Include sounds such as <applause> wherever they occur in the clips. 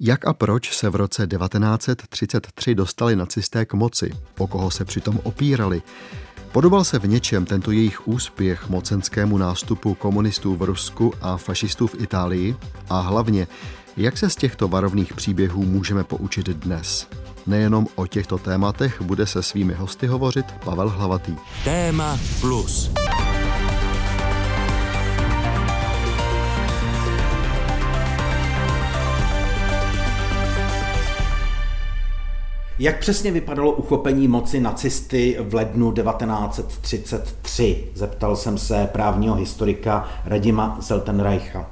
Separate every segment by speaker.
Speaker 1: Jak a proč se v roce 1933 dostali nacisté k moci? O koho se přitom opírali? Podobal se v něčem tento jejich úspěch mocenskému nástupu komunistů v Rusku a fašistů v Itálii? A hlavně, jak se z těchto varovných příběhů můžeme poučit dnes? Nejenom o těchto tématech bude se svými hosty hovořit Pavel Hlavatý.
Speaker 2: Téma plus.
Speaker 3: Jak přesně vypadalo uchopení moci nacisty v lednu 1933? Zeptal jsem se právního historika Radima Zeltenreicha.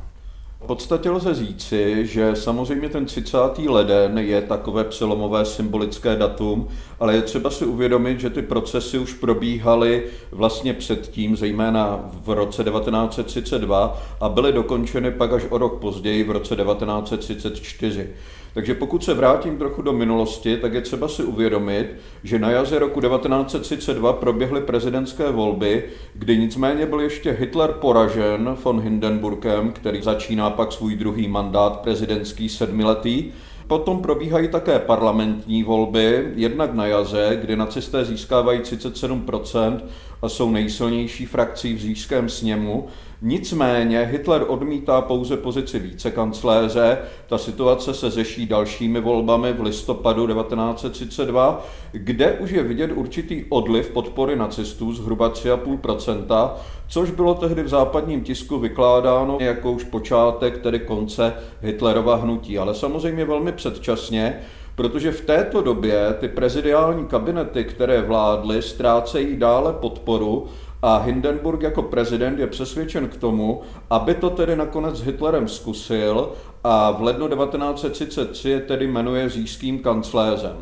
Speaker 4: V podstatě lze říci, že samozřejmě ten 30. leden je takové přelomové symbolické datum, ale je třeba si uvědomit, že ty procesy už probíhaly vlastně předtím, zejména v roce 1932 a byly dokončeny pak až o rok později v roce 1934. Takže pokud se vrátím trochu do minulosti, tak je třeba si uvědomit, že na jaře roku 1932 proběhly prezidentské volby, kdy nicméně byl ještě Hitler poražen von Hindenburgem, který začíná pak svůj druhý mandát prezidentský sedmiletý. Potom probíhají také parlamentní volby, jednak na jaře, kdy nacisté získávají 37% a jsou nejsilnější frakcí v říšském sněmu, Nicméně Hitler odmítá pouze pozici vícekancléře. Ta situace se řeší dalšími volbami v listopadu 1932, kde už je vidět určitý odliv podpory nacistů zhruba 3,5%, což bylo tehdy v západním tisku vykládáno jako už počátek, tedy konce Hitlerova hnutí. Ale samozřejmě velmi předčasně, protože v této době ty prezidiální kabinety, které vládly, ztrácejí dále podporu a Hindenburg jako prezident je přesvědčen k tomu, aby to tedy nakonec Hitlerem zkusil a v lednu 1933 je tedy jmenuje říšským kancléřem.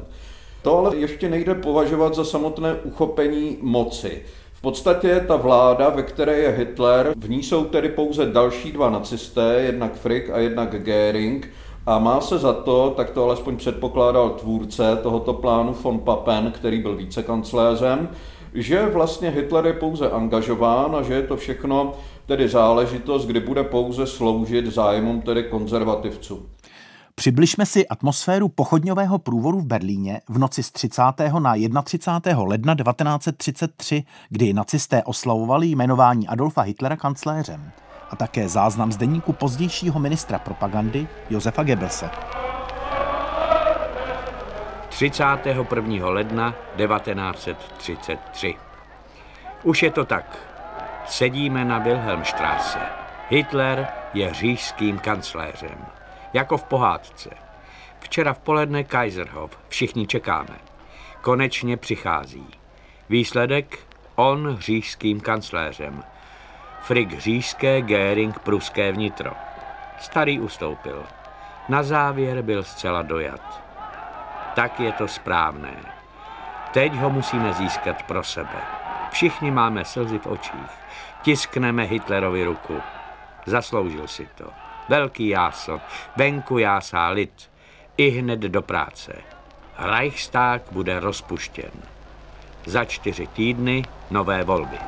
Speaker 4: To ale ještě nejde považovat za samotné uchopení moci. V podstatě ta vláda, ve které je Hitler, v ní jsou tedy pouze další dva nacisté, jednak Frick a jednak Göring, a má se za to, tak to alespoň předpokládal tvůrce tohoto plánu von Papen, který byl vícekancléřem, že vlastně Hitler je pouze angažován a že je to všechno tedy záležitost, kdy bude pouze sloužit zájmům tedy konzervativců.
Speaker 3: Přibližme si atmosféru pochodňového průvodu v Berlíně v noci z 30. na 31. ledna 1933, kdy nacisté oslavovali jmenování Adolfa Hitlera kancléřem a také záznam z deníku pozdějšího ministra propagandy Josefa Goebbelse.
Speaker 2: 31. ledna 1933. Už je to tak. Sedíme na Wilhelmstrasse. Hitler je říšským kancléřem. Jako v pohádce. Včera v poledne Kaiserhof. Všichni čekáme. Konečně přichází. Výsledek? On říšským kancléřem. Frick říšské, Göring pruské vnitro. Starý ustoupil. Na závěr byl zcela dojat tak je to správné. Teď ho musíme získat pro sebe. Všichni máme slzy v očích. Tiskneme Hitlerovi ruku. Zasloužil si to. Velký jáso. Venku jásá lid. I hned do práce. Reichstag bude rozpuštěn. Za čtyři týdny nové volby.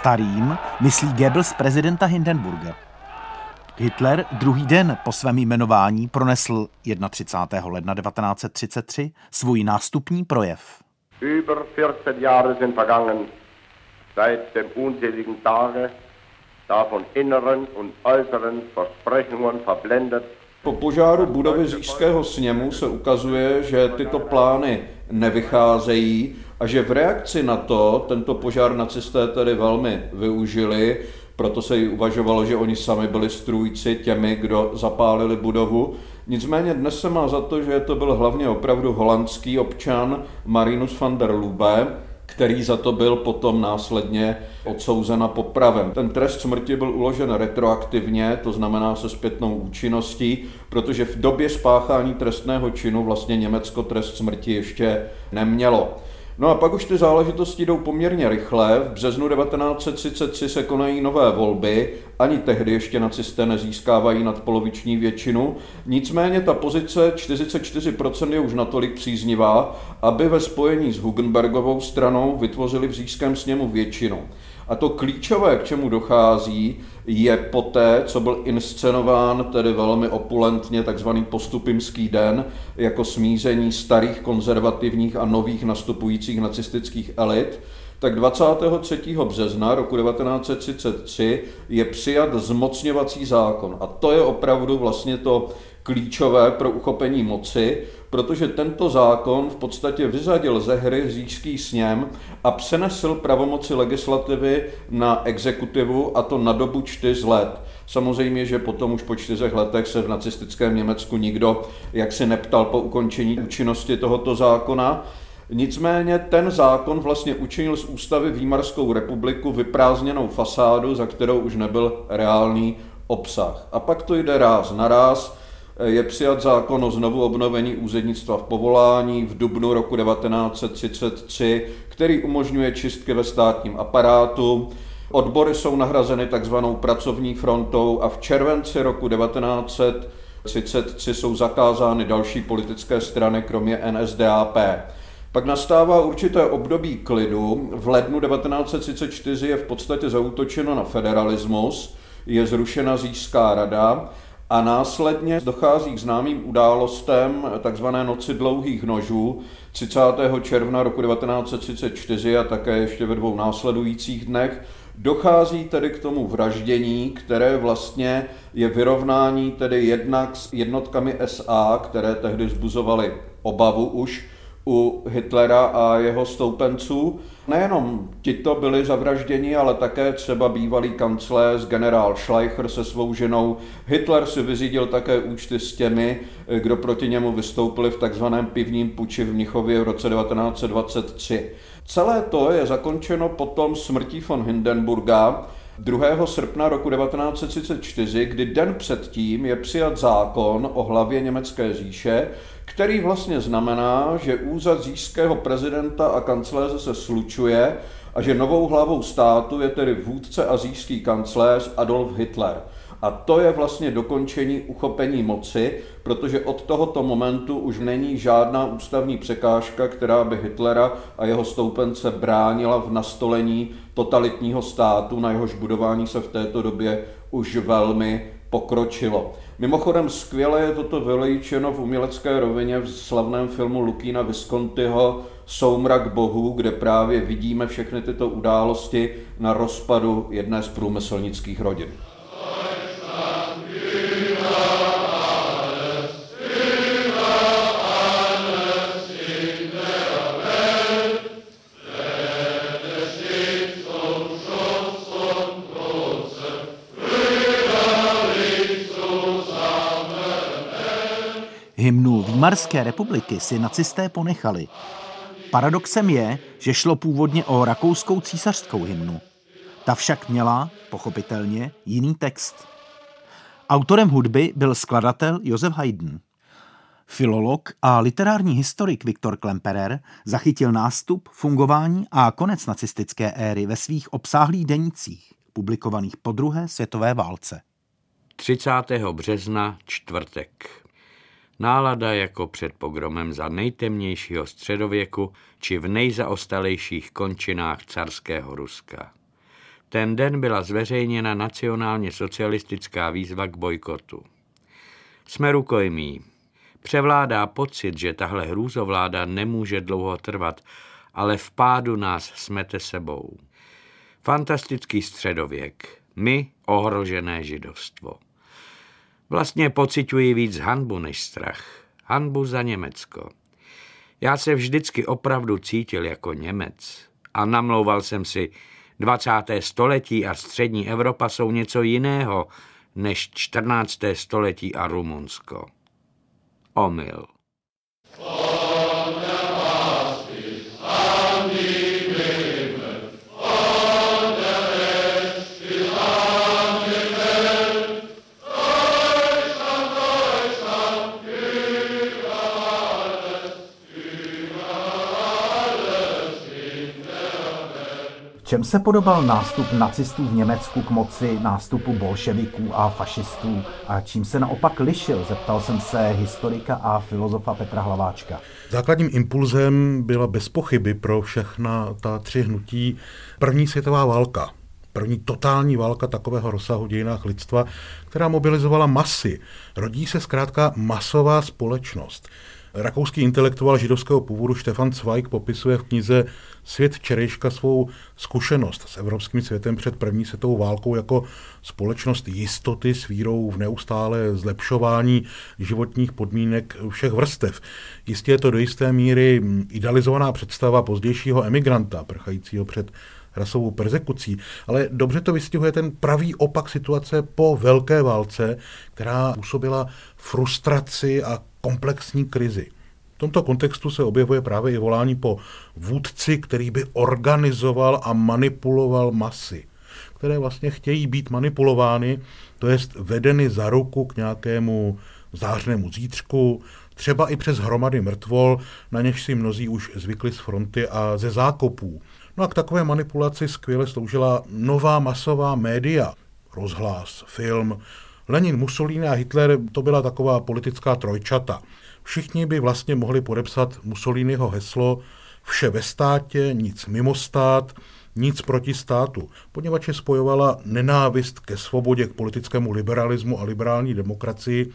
Speaker 3: Starým myslí Goebbels prezidenta Hindenburga. Hitler druhý den po svém jmenování pronesl 31. ledna 1933 svůj nástupní projev.
Speaker 5: Über 14 Jahre sind vergangen seit dem unseligen Tage, da von inneren und äußeren Versprechungen verblendet
Speaker 4: po požáru budovy Říšského sněmu se ukazuje, že tyto plány nevycházejí a že v reakci na to tento požár nacisté tedy velmi využili, proto se i uvažovalo, že oni sami byli strůjci těmi, kdo zapálili budovu. Nicméně dnes se má za to, že to byl hlavně opravdu holandský občan Marinus van der Lube, který za to byl potom následně odsouzen a popraven. Ten trest smrti byl uložen retroaktivně, to znamená se zpětnou účinností, protože v době spáchání trestného činu vlastně Německo trest smrti ještě nemělo. No a pak už ty záležitosti jdou poměrně rychle. V březnu 1933 se konají nové volby ani tehdy ještě nacisté nezískávají nadpoloviční většinu. Nicméně ta pozice 44% je už natolik příznivá, aby ve spojení s Hugenbergovou stranou vytvořili v říšském sněmu většinu. A to klíčové, k čemu dochází, je poté, co byl inscenován tedy velmi opulentně takzvaný postupimský den jako smíření starých konzervativních a nových nastupujících nacistických elit, tak 23. března roku 1933 je přijat zmocňovací zákon. A to je opravdu vlastně to klíčové pro uchopení moci, protože tento zákon v podstatě vyřadil ze hry říšský sněm a přenesl pravomoci legislativy na exekutivu a to na dobu čtyř let. Samozřejmě, že potom už po čtyřech letech se v nacistickém Německu nikdo jaksi neptal po ukončení účinnosti tohoto zákona, Nicméně ten zákon vlastně učinil z ústavy Výmarskou republiku vyprázdněnou fasádu, za kterou už nebyl reálný obsah. A pak to jde ráz na ráz. Je přijat zákon o znovu obnovení úřednictva v povolání v dubnu roku 1933, který umožňuje čistky ve státním aparátu. Odbory jsou nahrazeny takzvanou pracovní frontou a v červenci roku 1933 jsou zakázány další politické strany, kromě NSDAP. Pak nastává určité období klidu. V lednu 1934 je v podstatě zautočeno na federalismus, je zrušena Říšská rada a následně dochází k známým událostem takzvané Noci dlouhých nožů 30. června roku 1934 a také ještě ve dvou následujících dnech. Dochází tedy k tomu vraždění, které vlastně je vyrovnání tedy jednak s jednotkami SA, které tehdy zbuzovaly obavu už u Hitlera a jeho stoupenců. Nejenom tito byli zavražděni, ale také třeba bývalý kancléř generál Schleicher se svou ženou. Hitler si vyřídil také účty s těmi, kdo proti němu vystoupili v takzvaném pivním puči v Mnichově v roce 1923. Celé to je zakončeno potom smrtí von Hindenburga, 2. srpna roku 1934, kdy den předtím je přijat zákon o hlavě Německé říše, který vlastně znamená, že úřad říšského prezidenta a kancléře se slučuje a že novou hlavou státu je tedy vůdce a říšský kancléř Adolf Hitler. A to je vlastně dokončení uchopení moci, protože od tohoto momentu už není žádná ústavní překážka, která by Hitlera a jeho stoupence bránila v nastolení totalitního státu, na jehož budování se v této době už velmi pokročilo. Mimochodem skvěle je toto vylejčeno v umělecké rovině v slavném filmu Lukína Viscontiho Soumrak bohů, kde právě vidíme všechny tyto události na rozpadu jedné z průmyslnických rodin.
Speaker 3: Hymnu Výmarské republiky si nacisté ponechali. Paradoxem je, že šlo původně o rakouskou císařskou hymnu. Ta však měla, pochopitelně, jiný text. Autorem hudby byl skladatel Josef Haydn. Filolog a literární historik Viktor Klemperer zachytil nástup, fungování a konec nacistické éry ve svých obsáhlých denících, publikovaných po druhé světové válce.
Speaker 2: 30. března, čtvrtek. Nálada jako před pogromem za nejtemnějšího středověku či v nejzaostalejších končinách carského Ruska. Ten den byla zveřejněna nacionálně socialistická výzva k bojkotu. Jsme rukojmí. Převládá pocit, že tahle hrůzovláda nemůže dlouho trvat, ale v pádu nás smete sebou. Fantastický středověk, my ohrožené židovstvo. Vlastně pociťuji víc hanbu než strach. Hanbu za Německo. Já se vždycky opravdu cítil jako Němec a namlouval jsem si, 20. století a střední Evropa jsou něco jiného než 14. století a Rumunsko. Omyl. Oh.
Speaker 3: Čem se podobal nástup nacistů v Německu k moci nástupu bolševiků a fašistů a čím se naopak lišil, zeptal jsem se historika a filozofa Petra Hlaváčka.
Speaker 6: Základním impulzem byla bez pochyby pro všechna ta tři hnutí první světová válka. První totální válka takového rozsahu dějinách lidstva, která mobilizovala masy. Rodí se zkrátka masová společnost. Rakouský intelektuál židovského původu Stefan Zweig popisuje v knize Svět včerejška svou zkušenost s evropským světem před první světovou válkou jako společnost jistoty s vírou v neustále zlepšování životních podmínek všech vrstev. Jistě je to do jisté míry idealizovaná představa pozdějšího emigranta, prchajícího před rasovou persekucí, ale dobře to vystihuje ten pravý opak situace po velké válce, která působila frustraci a komplexní krizi. V tomto kontextu se objevuje právě i volání po vůdci, který by organizoval a manipuloval masy, které vlastně chtějí být manipulovány, to jest vedeny za ruku k nějakému zářnému zítřku, třeba i přes hromady mrtvol, na něž si mnozí už zvykli z fronty a ze zákopů. No a k takové manipulaci skvěle sloužila nová masová média, rozhlas, film, Lenin, Mussolini a Hitler to byla taková politická trojčata. Všichni by vlastně mohli podepsat Mussoliniho heslo vše ve státě, nic mimo stát, nic proti státu, poněvadž je spojovala nenávist ke svobodě, k politickému liberalismu a liberální demokracii,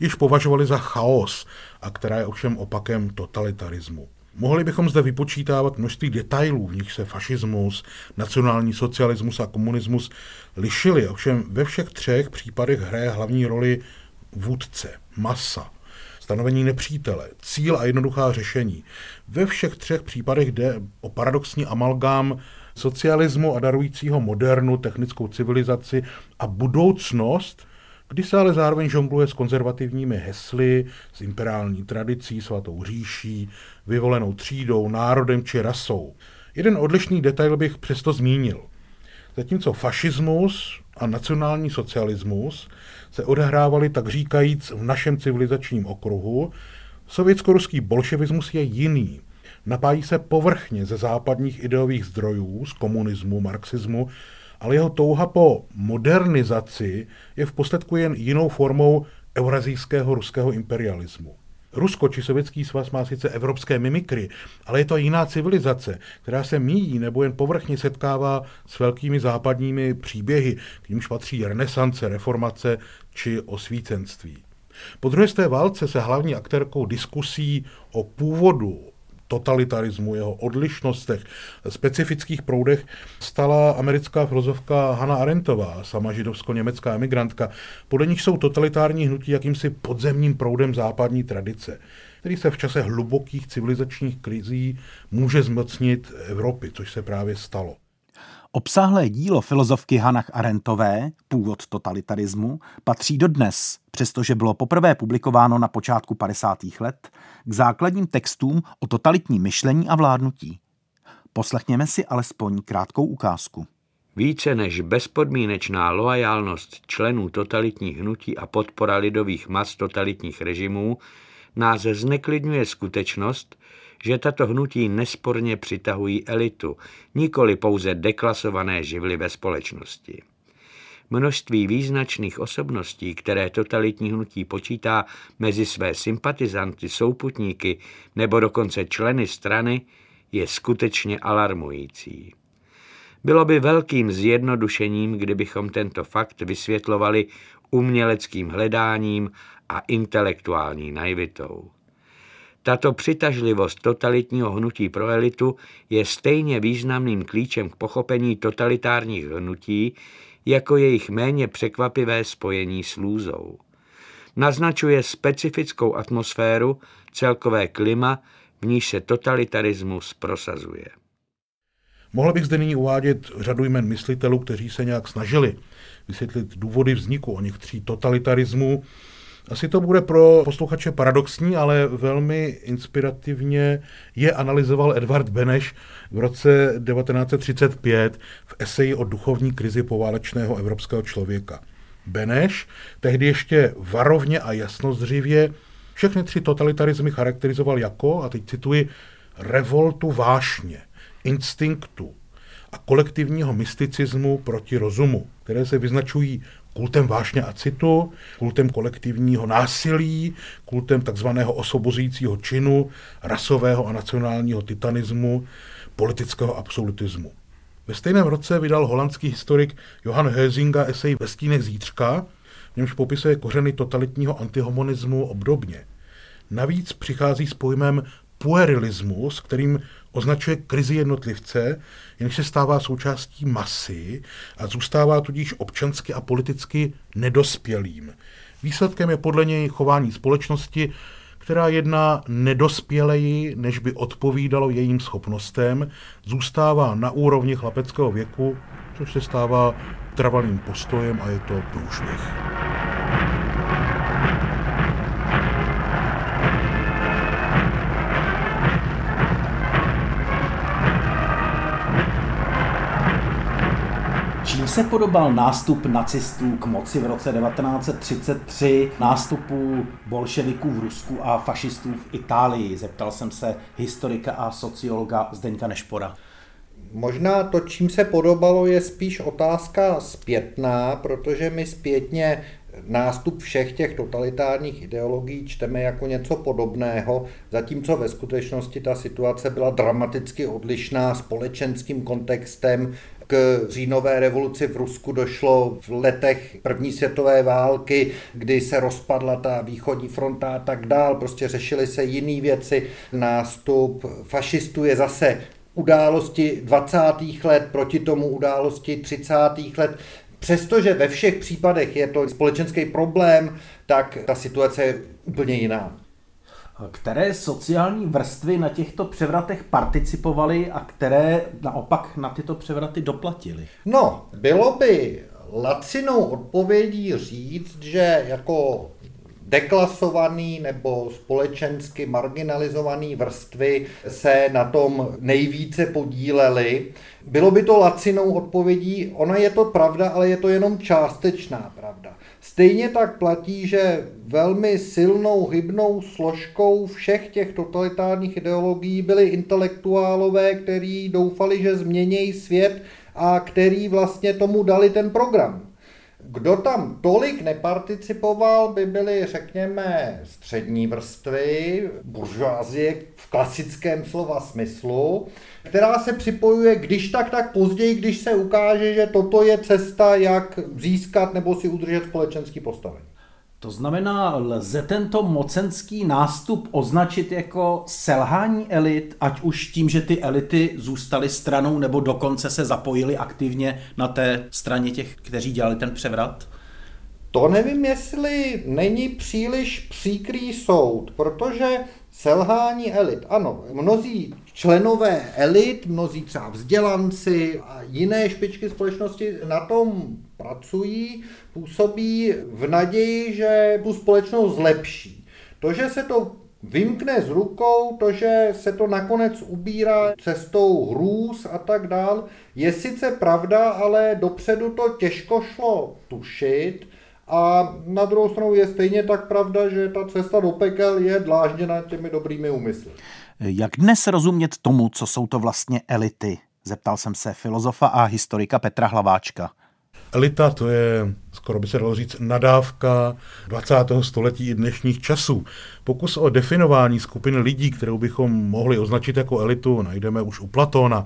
Speaker 6: již považovali za chaos a která je ovšem opakem totalitarismu. Mohli bychom zde vypočítávat množství detailů, v nich se fašismus, nacionální socialismus a komunismus lišili. Ovšem ve všech třech případech hraje hlavní roli vůdce, masa, stanovení nepřítele, cíl a jednoduchá řešení. Ve všech třech případech jde o paradoxní amalgám socialismu a darujícího modernu, technickou civilizaci a budoucnost, kdy se ale zároveň žongluje s konzervativními hesly, s imperiální tradicí, svatou říší, vyvolenou třídou, národem či rasou. Jeden odlišný detail bych přesto zmínil. Zatímco fašismus a nacionální socialismus se odehrávaly tak říkajíc v našem civilizačním okruhu, sovětsko-ruský bolševismus je jiný. Napájí se povrchně ze západních ideových zdrojů, z komunismu, marxismu ale jeho touha po modernizaci je v posledku jen jinou formou eurazijského ruského imperialismu. Rusko či Sovětský svaz má sice evropské mimikry, ale je to jiná civilizace, která se míjí nebo jen povrchně setkává s velkými západními příběhy, k nímž patří renesance, reformace či osvícenství. Po druhé té válce se hlavní aktérkou diskusí o původu, totalitarismu, jeho odlišnostech, specifických proudech stala americká filozofka Hanna Arendtová, sama židovsko-německá emigrantka. Podle nich jsou totalitární hnutí jakýmsi podzemním proudem západní tradice, který se v čase hlubokých civilizačních krizí může zmocnit Evropy, což se právě stalo.
Speaker 3: Obsáhlé dílo filozofky Hanach Arentové, Původ totalitarismu, patří dodnes, přestože bylo poprvé publikováno na počátku 50. let, k základním textům o totalitním myšlení a vládnutí. Poslechněme si alespoň krátkou ukázku.
Speaker 2: Více než bezpodmínečná loajálnost členů totalitních hnutí a podpora lidových mas totalitních režimů nás zneklidňuje skutečnost, že tato hnutí nesporně přitahují elitu, nikoli pouze deklasované živly ve společnosti. Množství význačných osobností, které totalitní hnutí počítá mezi své sympatizanty, souputníky nebo dokonce členy strany, je skutečně alarmující. Bylo by velkým zjednodušením, kdybychom tento fakt vysvětlovali uměleckým hledáním a intelektuální naivitou. Tato přitažlivost totalitního hnutí pro elitu je stejně významným klíčem k pochopení totalitárních hnutí, jako jejich méně překvapivé spojení s lůzou. Naznačuje specifickou atmosféru, celkové klima, v níž se totalitarismus prosazuje.
Speaker 6: Mohl bych zde nyní uvádět řadu jmen myslitelů, kteří se nějak snažili vysvětlit důvody vzniku o něch tří totalitarismů, asi to bude pro posluchače paradoxní, ale velmi inspirativně je analyzoval Edward Beneš v roce 1935 v eseji o duchovní krizi poválečného evropského člověka. Beneš tehdy ještě varovně a jasnozřivě všechny tři totalitarismy charakterizoval jako, a teď cituji, revoltu vášně, instinktu a kolektivního mysticismu proti rozumu, které se vyznačují kultem vášně a citu, kultem kolektivního násilí, kultem takzvaného osvobozujícího činu, rasového a nacionálního titanismu, politického absolutismu. Ve stejném roce vydal holandský historik Johan Heusinga esej Ve stínech zítřka, v němž popisuje kořeny totalitního antihomonismu obdobně. Navíc přichází s pojmem puerilismus, kterým označuje krizi jednotlivce, jenž se stává součástí masy a zůstává tudíž občansky a politicky nedospělým. Výsledkem je podle něj chování společnosti, která jedná nedospěleji, než by odpovídalo jejím schopnostem, zůstává na úrovni chlapeckého věku, což se stává trvalým postojem a je to průšvih.
Speaker 3: Se podobal nástup nacistů k moci v roce 1933 nástupu bolševiků v Rusku a fašistů v Itálii? Zeptal jsem se historika a sociologa Zdeňka Nešpora.
Speaker 7: Možná to, čím se podobalo, je spíš otázka zpětná, protože my zpětně nástup všech těch totalitárních ideologií čteme jako něco podobného, zatímco ve skutečnosti ta situace byla dramaticky odlišná společenským kontextem, k říjnové revoluci v Rusku došlo v letech první světové války, kdy se rozpadla ta východní fronta a tak dál. Prostě řešily se jiné věci. Nástup fašistů je zase události 20. let proti tomu události 30. let. Přestože ve všech případech je to společenský problém, tak ta situace je úplně jiná.
Speaker 3: Které sociální vrstvy na těchto převratech participovaly a které naopak na tyto převraty doplatily?
Speaker 7: No, bylo by lacinou odpovědí říct, že jako deklasovaný nebo společensky marginalizovaný vrstvy se na tom nejvíce podílely. Bylo by to lacinou odpovědí, ona je to pravda, ale je to jenom částečná pravda. Stejně tak platí, že velmi silnou hybnou složkou všech těch totalitárních ideologií byli intelektuálové, kteří doufali, že změnějí svět a který vlastně tomu dali ten program. Kdo tam tolik neparticipoval, by byly, řekněme, střední vrstvy, buržoazie v klasickém slova smyslu, která se připojuje když tak, tak později, když se ukáže, že toto je cesta, jak získat nebo si udržet společenský postavení.
Speaker 3: To znamená, lze tento mocenský nástup označit jako selhání elit, ať už tím, že ty elity zůstaly stranou nebo dokonce se zapojily aktivně na té straně těch, kteří dělali ten převrat?
Speaker 7: To nevím, jestli není příliš příkrý soud, protože selhání elit, ano, mnozí členové elit, mnozí třeba vzdělanci a jiné špičky společnosti na tom pracují, působí v naději, že tu společnost zlepší. To, že se to vymkne z rukou, to, že se to nakonec ubírá cestou hrůz a tak dál, je sice pravda, ale dopředu to těžko šlo tušit. A na druhou stranu je stejně tak pravda, že ta cesta do pekel je dlážděna těmi dobrými úmysly.
Speaker 3: Jak dnes rozumět tomu, co jsou to vlastně elity? Zeptal jsem se filozofa a historika Petra Hlaváčka.
Speaker 6: Elita to je, skoro by se dalo říct, nadávka 20. století i dnešních časů. Pokus o definování skupiny lidí, kterou bychom mohli označit jako elitu, najdeme už u Platona.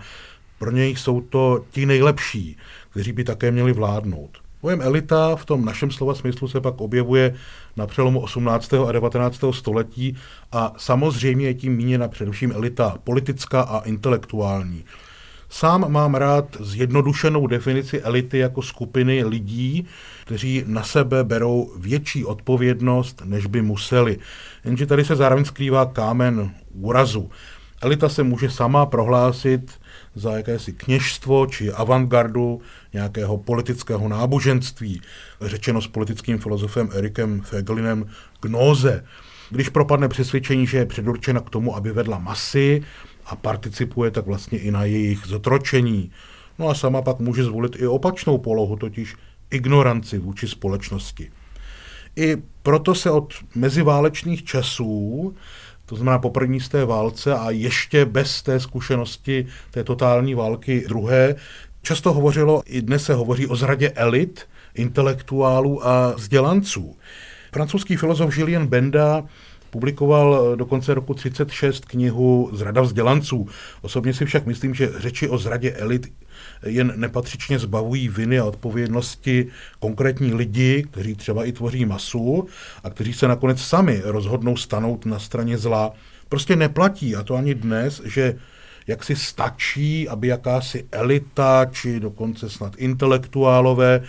Speaker 6: Pro něj jsou to ti nejlepší, kteří by také měli vládnout. Pojem elita v tom našem slova smyslu se pak objevuje na přelomu 18. a 19. století a samozřejmě je tím míněna především elita politická a intelektuální. Sám mám rád zjednodušenou definici elity jako skupiny lidí, kteří na sebe berou větší odpovědnost, než by museli. Jenže tady se zároveň skrývá kámen úrazu. Elita se může sama prohlásit za jakési kněžstvo či avantgardu nějakého politického náboženství, řečeno s politickým filozofem Erikem Fegelinem gnóze. Když propadne přesvědčení, že je předurčena k tomu, aby vedla masy a participuje tak vlastně i na jejich zotročení. No a sama pak může zvolit i opačnou polohu, totiž ignoranci vůči společnosti. I proto se od meziválečných časů to znamená po první z té válce a ještě bez té zkušenosti té totální války druhé, často hovořilo, i dnes se hovoří o zradě elit, intelektuálů a vzdělanců. Francouzský filozof Julien Benda publikoval do konce roku 36 knihu Zrada vzdělanců. Osobně si však myslím, že řeči o zradě elit jen nepatřičně zbavují viny a odpovědnosti konkrétní lidi, kteří třeba i tvoří masu a kteří se nakonec sami rozhodnou stanout na straně zla. Prostě neplatí, a to ani dnes, že jak si stačí, aby jakási elita, či dokonce snad intelektuálové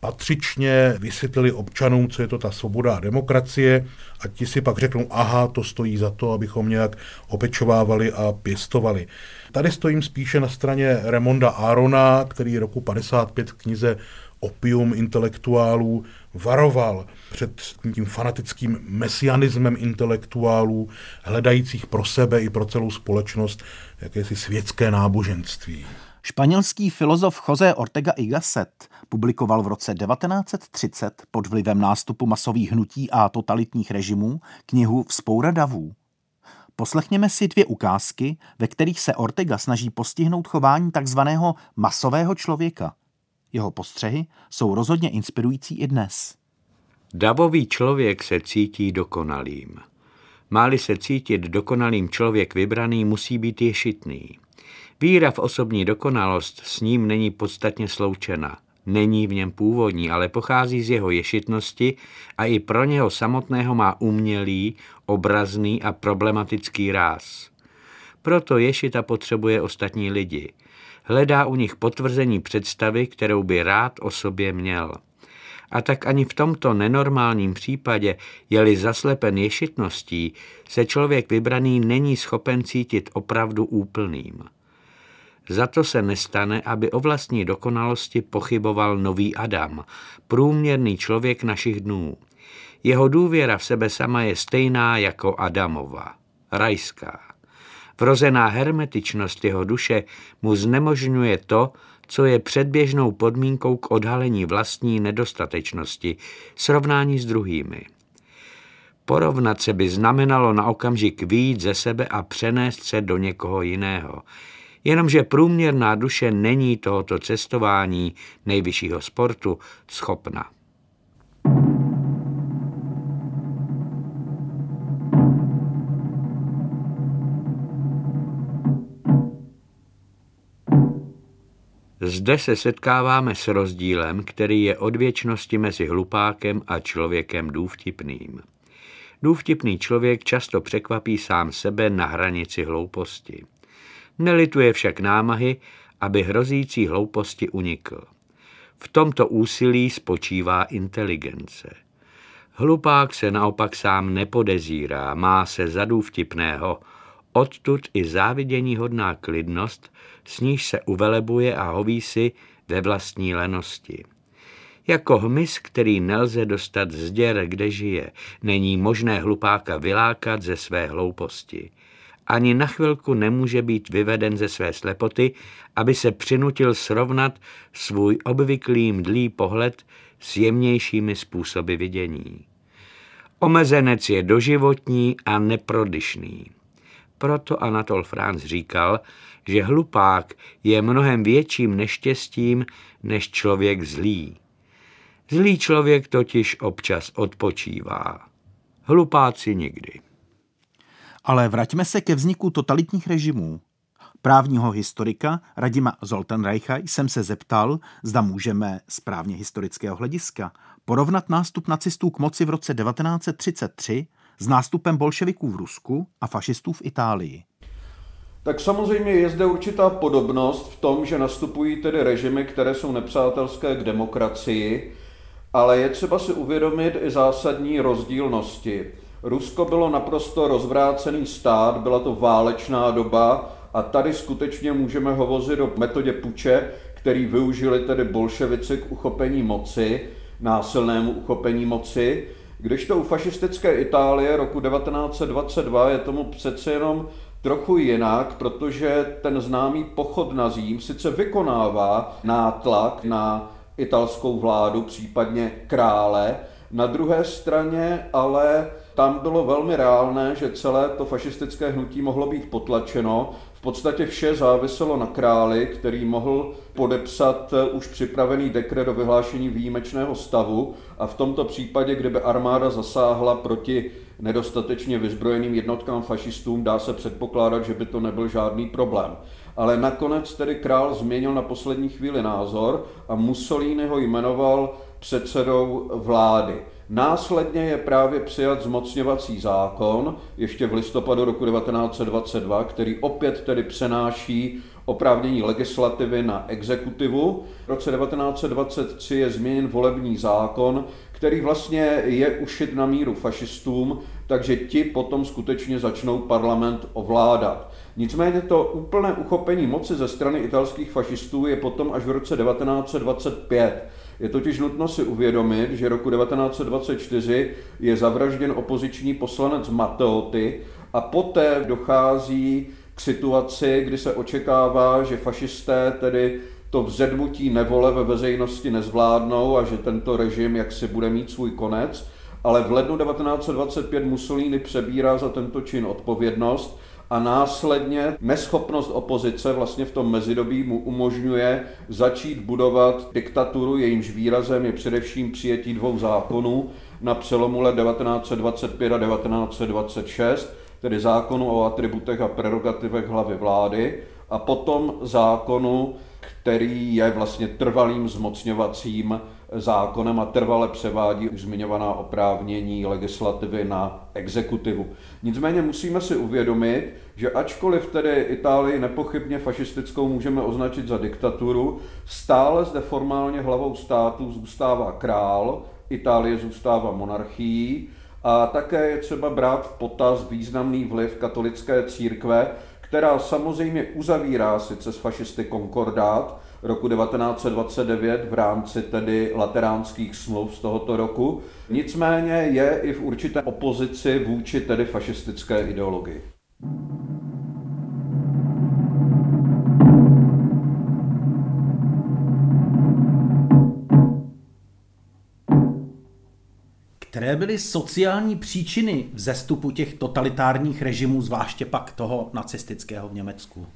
Speaker 6: patřičně vysvětlili občanům, co je to ta svoboda a demokracie a ti si pak řeknou, aha, to stojí za to, abychom nějak opečovávali a pěstovali. Tady stojím spíše na straně Remonda Arona, který roku 55 v knize Opium intelektuálů varoval před tím fanatickým mesianismem intelektuálů, hledajících pro sebe i pro celou společnost jakési světské náboženství.
Speaker 3: Španělský filozof José Ortega y Gasset publikoval v roce 1930 pod vlivem nástupu masových hnutí a totalitních režimů knihu Vzpoura davů. Poslechněme si dvě ukázky, ve kterých se Ortega snaží postihnout chování takzvaného masového člověka. Jeho postřehy jsou rozhodně inspirující i dnes.
Speaker 2: Davový člověk se cítí dokonalým. Máli se cítit dokonalým člověk vybraný, musí být ješitný. Víra v osobní dokonalost s ním není podstatně sloučena. Není v něm původní, ale pochází z jeho ješitnosti a i pro něho samotného má umělý, obrazný a problematický ráz. Proto ješita potřebuje ostatní lidi. Hledá u nich potvrzení představy, kterou by rád o sobě měl. A tak ani v tomto nenormálním případě, je-li zaslepen ješitností, se člověk vybraný není schopen cítit opravdu úplným. Za to se nestane, aby o vlastní dokonalosti pochyboval nový Adam, průměrný člověk našich dnů. Jeho důvěra v sebe sama je stejná jako Adamova, rajská. Vrozená hermetičnost jeho duše mu znemožňuje to, co je předběžnou podmínkou k odhalení vlastní nedostatečnosti, srovnání s druhými. Porovnat se by znamenalo na okamžik výjít ze sebe a přenést se do někoho jiného. Jenomže průměrná duše není tohoto cestování nejvyššího sportu schopna. Zde se setkáváme s rozdílem, který je od věčnosti mezi hlupákem a člověkem důvtipným. Důvtipný člověk často překvapí sám sebe na hranici hlouposti. Nelituje však námahy, aby hrozící hlouposti unikl. V tomto úsilí spočívá inteligence. Hlupák se naopak sám nepodezírá, má se zadu vtipného, odtud i závidění hodná klidnost, s níž se uvelebuje a hoví si ve vlastní lenosti. Jako hmyz, který nelze dostat z děr, kde žije, není možné hlupáka vylákat ze své hlouposti ani na chvilku nemůže být vyveden ze své slepoty, aby se přinutil srovnat svůj obvyklý mdlý pohled s jemnějšími způsoby vidění. Omezenec je doživotní a neprodyšný. Proto Anatol Franz říkal, že hlupák je mnohem větším neštěstím než člověk zlý. Zlý člověk totiž občas odpočívá. Hlupáci nikdy.
Speaker 3: Ale vraťme se ke vzniku totalitních režimů. Právního historika Radima Zoltanreicha jsem se zeptal, zda můžeme správně historického hlediska porovnat nástup nacistů k moci v roce 1933 s nástupem bolševiků v Rusku a fašistů v Itálii.
Speaker 4: Tak samozřejmě je zde určitá podobnost v tom, že nastupují tedy režimy, které jsou nepřátelské k demokracii, ale je třeba si uvědomit i zásadní rozdílnosti. Rusko bylo naprosto rozvrácený stát, byla to válečná doba a tady skutečně můžeme hovořit o metodě puče, který využili tedy bolševici k uchopení moci, násilnému uchopení moci. Když to u fašistické Itálie roku 1922 je tomu přece jenom trochu jinak, protože ten známý pochod na Zím sice vykonává nátlak na italskou vládu, případně krále, na druhé straně ale tam bylo velmi reálné, že celé to fašistické hnutí mohlo být potlačeno. V podstatě vše záviselo na králi, který mohl podepsat eh, už připravený dekret o vyhlášení výjimečného stavu a v tomto případě, kdyby armáda zasáhla proti nedostatečně vyzbrojeným jednotkám fašistům, dá se předpokládat, že by to nebyl žádný problém. Ale nakonec tedy král změnil na poslední chvíli názor a Mussolini ho jmenoval předsedou vlády. Následně je právě přijat zmocňovací zákon, ještě v listopadu roku 1922, který opět tedy přenáší oprávnění legislativy na exekutivu. V roce 1923 je změněn volební zákon, který vlastně je ušit na míru fašistům, takže ti potom skutečně začnou parlament ovládat. Nicméně to úplné uchopení moci ze strany italských fašistů je potom až v roce 1925. Je totiž nutno si uvědomit, že roku 1924 je zavražděn opoziční poslanec Matteotti a poté dochází k situaci, kdy se očekává, že fašisté tedy to vzedmutí nevole ve veřejnosti nezvládnou a že tento režim jaksi bude mít svůj konec, ale v lednu 1925 Mussolini přebírá za tento čin odpovědnost a následně neschopnost opozice vlastně v tom mezidobí mu umožňuje začít budovat diktaturu, jejímž výrazem je především přijetí dvou zákonů na přelomu let 1925 a 1926, tedy zákonu o atributech a prerogativech hlavy vlády a potom zákonu, který je vlastně trvalým zmocňovacím zákonem a trvale převádí už zmiňovaná oprávnění legislativy na exekutivu. Nicméně musíme si uvědomit, že ačkoliv tedy Itálii nepochybně fašistickou můžeme označit za diktaturu, stále zde formálně hlavou státu zůstává král, Itálie zůstává monarchií a také je třeba brát v potaz významný vliv katolické církve, která samozřejmě uzavírá sice s fašisty konkordát, roku 1929 v rámci tedy lateránských smluv z tohoto roku. Nicméně je i v určité opozici vůči tedy fašistické ideologii.
Speaker 3: Které byly sociální příčiny vzestupu těch totalitárních režimů, zvláště pak toho nacistického v Německu?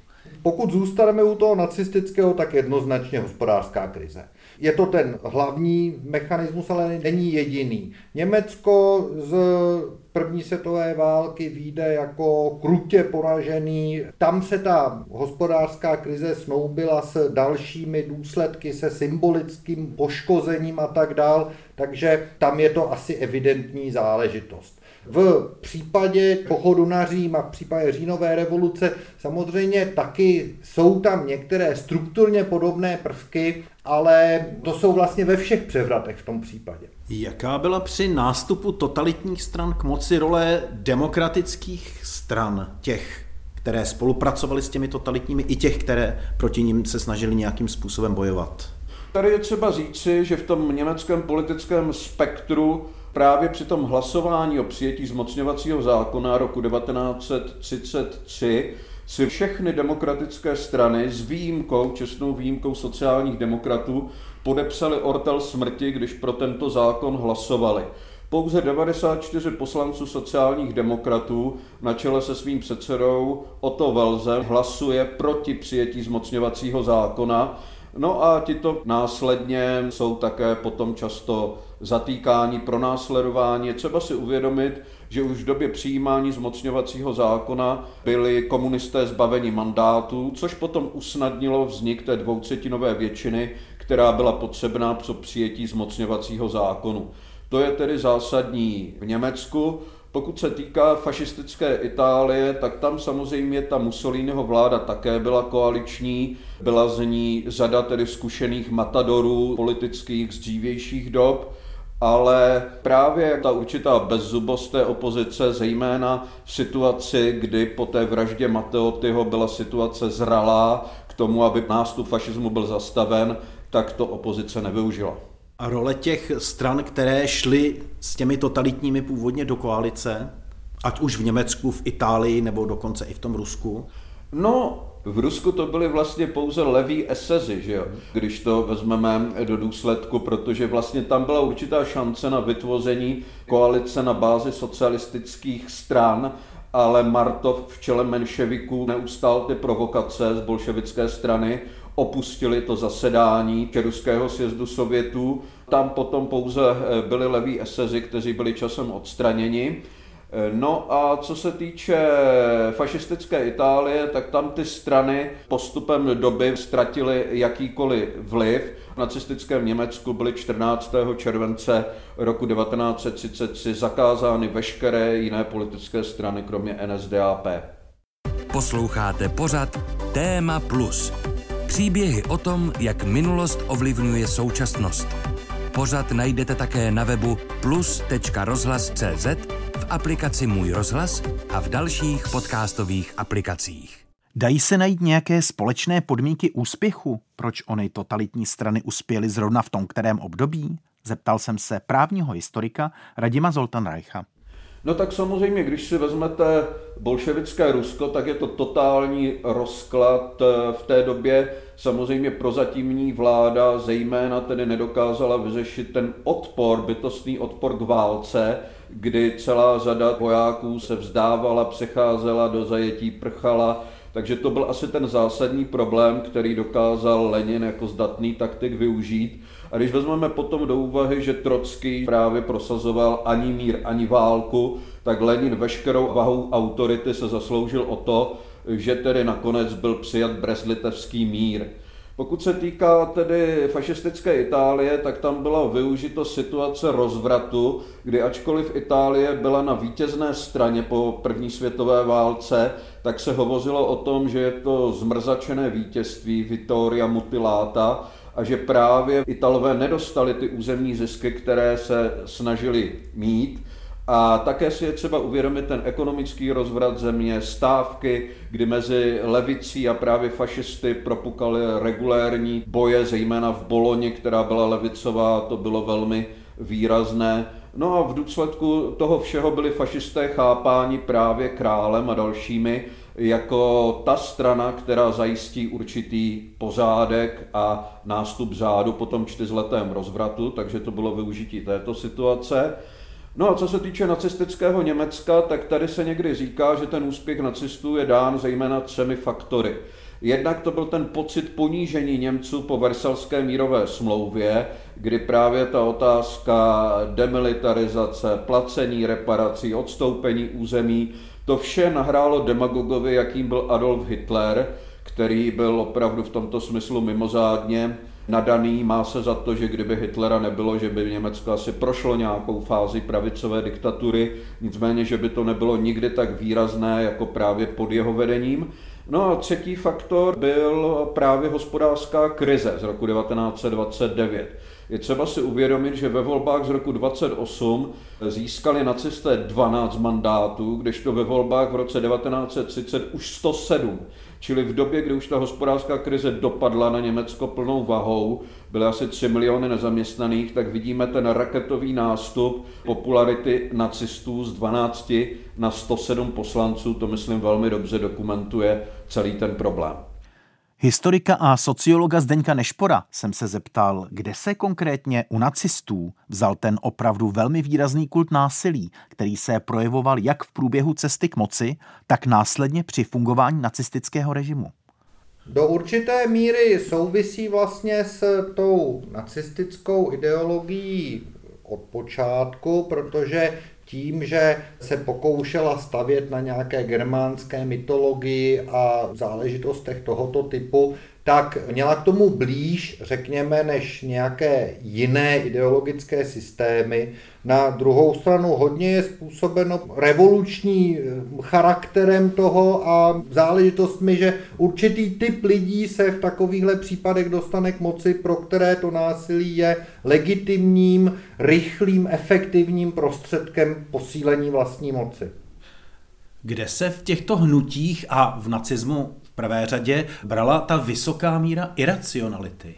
Speaker 7: Pokud zůstaneme u toho nacistického, tak jednoznačně hospodářská krize. Je to ten hlavní mechanismus, ale není jediný. Německo z první světové války vyjde jako krutě poražený. Tam se ta hospodářská krize snoubila s dalšími důsledky, se symbolickým poškozením a tak dál, takže tam je to asi evidentní záležitost. V případě pochodu na Řím a v případě říjnové revoluce samozřejmě taky jsou tam některé strukturně podobné prvky, ale to jsou vlastně ve všech převratech v tom případě.
Speaker 3: Jaká byla při nástupu totalitních stran k moci role demokratických stran, těch, které spolupracovaly s těmi totalitními, i těch, které proti ním se snažili nějakým způsobem bojovat?
Speaker 4: Tady je třeba říci, že v tom německém politickém spektru právě při tom hlasování o přijetí zmocňovacího zákona roku 1933 si všechny demokratické strany s výjimkou, čestnou výjimkou sociálních demokratů, podepsali ortel smrti, když pro tento zákon hlasovali. Pouze 94 poslanců sociálních demokratů na čele se svým předsedou Otto Welze hlasuje proti přijetí zmocňovacího zákona, No a tito následně jsou také potom často zatýkání, pronásledování. Je třeba si uvědomit, že už v době přijímání zmocňovacího zákona byli komunisté zbaveni mandátů, což potom usnadnilo vznik té dvoutřetinové většiny, která byla potřebná pro přijetí zmocňovacího zákonu. To je tedy zásadní v Německu. Pokud se týká fašistické Itálie, tak tam samozřejmě ta Mussoliniho vláda také byla koaliční, byla z ní řada tedy zkušených matadorů politických z dřívějších dob, ale právě ta určitá bezzubost té opozice, zejména v situaci, kdy po té vraždě Matteottiho byla situace zralá k tomu, aby nástup fašismu byl zastaven, tak to opozice nevyužila.
Speaker 3: A role těch stran, které šly s těmi totalitními původně do koalice, ať už v Německu, v Itálii nebo dokonce i v tom Rusku?
Speaker 4: No, V Rusku to byly vlastně pouze leví esezy, že jo? když to vezmeme do důsledku, protože vlastně tam byla určitá šance na vytvoření koalice na bázi socialistických stran, ale Martov v čele menševiků neustál ty provokace z bolševické strany, opustili to zasedání Ruského sjezdu Sovětů. Tam potom pouze eh, byli leví esezy, kteří byli časem odstraněni. No a co se týče fašistické Itálie, tak tam ty strany postupem doby ztratily jakýkoliv vliv. V nacistickém Německu byly 14. července roku 1933 zakázány veškeré jiné politické strany, kromě NSDAP.
Speaker 8: Posloucháte pořad Téma Plus. Příběhy o tom, jak minulost ovlivňuje současnost. Pořad najdete také na webu plus.rozhlas.cz v aplikaci Můj rozhlas a v dalších podcastových aplikacích.
Speaker 3: Dají se najít nějaké společné podmínky úspěchu, proč ony totalitní strany uspěly zrovna v tom kterém období? Zeptal jsem se právního historika Radima Zoltanreicha.
Speaker 4: No tak samozřejmě, když si vezmete bolševické Rusko, tak je to totální rozklad eh, v té době. Samozřejmě prozatímní vláda zejména tedy nedokázala vyřešit ten odpor, bytostný odpor k válce, kdy celá řada vojáků se vzdávala, přecházela do zajetí, prchala, takže to byl asi ten zásadní problém, který dokázal Lenin jako zdatný taktik využít. A když vezmeme potom do úvahy, že Trocký právě prosazoval ani mír, ani válku, tak Lenin veškerou vahou autority se zasloužil o to, že tedy nakonec byl přijat Breslitevský mír. Pokud se týká tedy fašistické Itálie, tak tam byla využito situace rozvratu, kdy ačkoliv Itálie byla na vítězné straně po první světové válce, tak se hovořilo o tom, že je to zmrzačené vítězství Vittoria Mutilata a že právě Italové nedostali ty územní zisky, které se snažili mít a také si je třeba uvědomit ten ekonomický rozvrat země, stávky, kdy mezi levicí a právě fašisty propukaly regulérní boje, zejména v Boloni, která byla levicová, to bylo velmi výrazné. No a v důsledku toho všeho byli fašisté chápáni právě králem a dalšími jako ta strana, která zajistí určitý pořádek a nástup zádu po tom čtyřletém rozvratu, takže to bylo využití této situace. No a co se týče nacistického Německa, tak tady se někdy říká, že ten úspěch nacistů je dán zejména třemi faktory. Jednak to byl ten pocit ponížení Němců po Versalské mírové smlouvě, kdy právě ta otázka demilitarizace, placení reparací, odstoupení území, to vše nahrálo demagogovi, jakým byl Adolf Hitler, který byl opravdu v tomto smyslu mimozádně nadaný. Má se za to, že kdyby Hitlera nebylo, že by Německo asi prošlo nějakou fázi pravicové diktatury, nicméně, že by to nebylo nikdy tak výrazné jako právě pod jeho vedením. No a třetí faktor byl právě hospodářská krize z roku 1929. Je třeba si uvědomit, že ve volbách z roku 28 získali nacisté 12 mandátů, kdežto ve volbách v roce 1930 už 107. Čili v době, kdy už ta hospodářská krize dopadla na Německo plnou vahou, byly asi 3 miliony nezaměstnaných, tak vidíme ten raketový nástup popularity nacistů z 12 na 107 poslanců. To myslím velmi dobře dokumentuje celý ten problém.
Speaker 3: Historika a sociologa Zdeňka Nešpora jsem se zeptal, kde se konkrétně u nacistů vzal ten opravdu velmi výrazný kult násilí, který se projevoval jak v průběhu cesty k moci, tak následně při fungování nacistického režimu.
Speaker 7: Do určité míry souvisí vlastně s tou nacistickou ideologií od počátku, protože tím, že se pokoušela stavět na nějaké germánské mytologii a záležitostech tohoto typu, tak měla k tomu blíž, řekněme, než nějaké jiné ideologické systémy. Na druhou stranu hodně je způsobeno revoluční eh, charakterem toho a záležitostmi, že určitý typ lidí se v takovýchhle případech dostane k moci, pro které to násilí je legitimním, rychlým, efektivním prostředkem posílení vlastní moci.
Speaker 3: Kde se v těchto hnutích a v nacismu prvé řadě brala ta vysoká míra iracionality?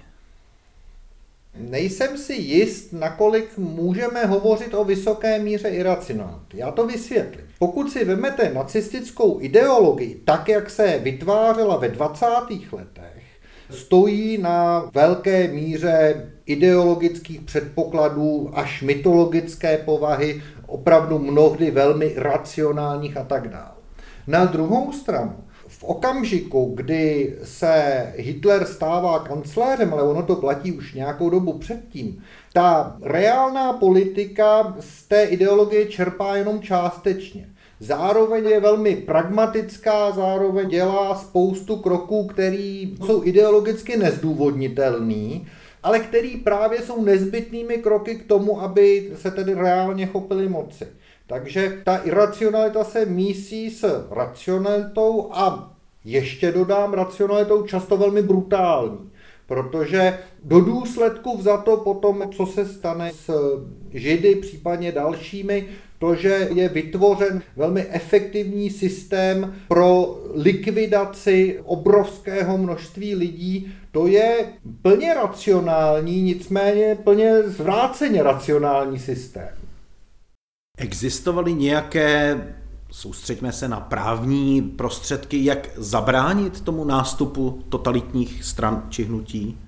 Speaker 7: nejsem si jist, nakolik můžeme hovořit o vysoké míře iracionality. Já to vysvětlím. Pokud si vezmete nacistickou ideologii, tak jak se vytvářela ve 20. letech, stojí na velké míře ideologických předpokladů až mytologické povahy, opravdu mnohdy velmi racionálních a tak dále. Na druhou stranu, v okamžiku, kdy se Hitler stává kancléřem, ale ono to platí už nějakou dobu předtím, ta reálná politika z té ideologie čerpá jenom částečně. Zároveň je velmi pragmatická, zároveň dělá spoustu kroků, které jsou ideologicky nezdůvodnitelný, ale který právě jsou nezbytnými kroky k tomu, aby se tedy reálně chopili moci. Takže ta iracionalita se mísí s racionalitou a ještě dodám racionalitou často velmi brutální. Protože do důsledku vzato potom, co se stane s Židy, případně dalšími, to, že je vytvořen velmi efektivní systém pro likvidaci obrovského množství lidí, to je plně racionální, nicméně plně zvráceně racionální systém.
Speaker 9: Existovaly nějaké, soustřeďme se na právní prostředky, jak zabránit tomu nástupu totalitních stran či hnutí?